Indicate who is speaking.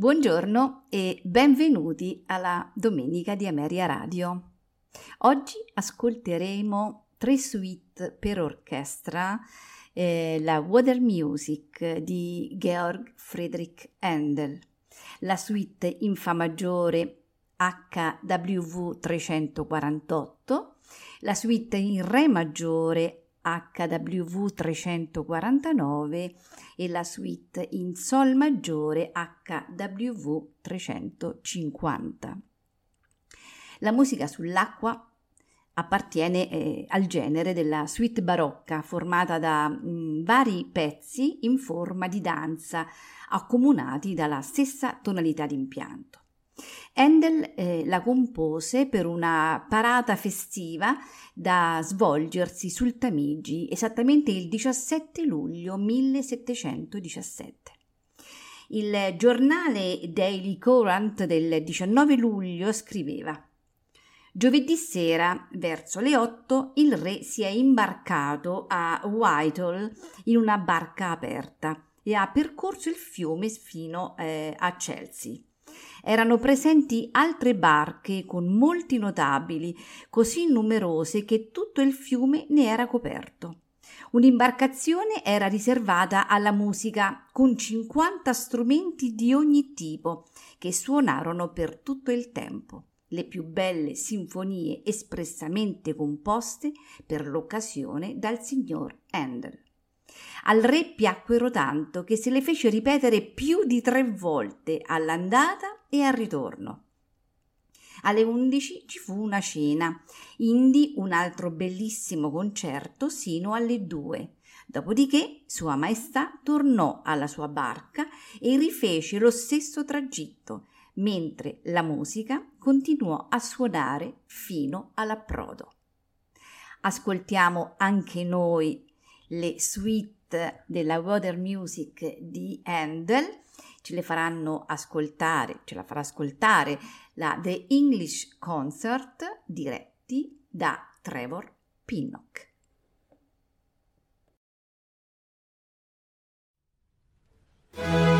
Speaker 1: Buongiorno e benvenuti alla Domenica di Ameria Radio. Oggi ascolteremo tre suite per orchestra, eh, la Water Music di Georg Friedrich Handel, la suite in Fa maggiore HWV 348, la suite in Re maggiore HWV 349 e la suite in Sol maggiore HWV 350. La musica sull'acqua appartiene eh, al genere della suite barocca formata da mh, vari pezzi in forma di danza accomunati dalla stessa tonalità d'impianto. Handel eh, la compose per una parata festiva da svolgersi sul Tamigi esattamente il 17 luglio 1717. Il giornale Daily Courant del 19 luglio scriveva Giovedì sera, verso le 8, il re si è imbarcato a Whitehall in una barca aperta e ha percorso il fiume fino eh, a Chelsea. Erano presenti altre barche con molti notabili, così numerose che tutto il fiume ne era coperto. Un'imbarcazione era riservata alla musica con 50 strumenti di ogni tipo che suonarono per tutto il tempo le più belle sinfonie espressamente composte per l'occasione dal signor Handel. Al re piacquero tanto che se le fece ripetere più di tre volte all'andata e al ritorno. Alle undici ci fu una cena, indi un altro bellissimo concerto sino alle due. Dopodiché Sua Maestà tornò alla sua barca e rifece lo stesso tragitto, mentre la musica continuò a suonare fino all'approdo. Ascoltiamo anche noi le suite della Water Music di Handel, ce le faranno ascoltare, ce la farà ascoltare la The English Concert diretti da Trevor Pinnock.
Speaker 2: thank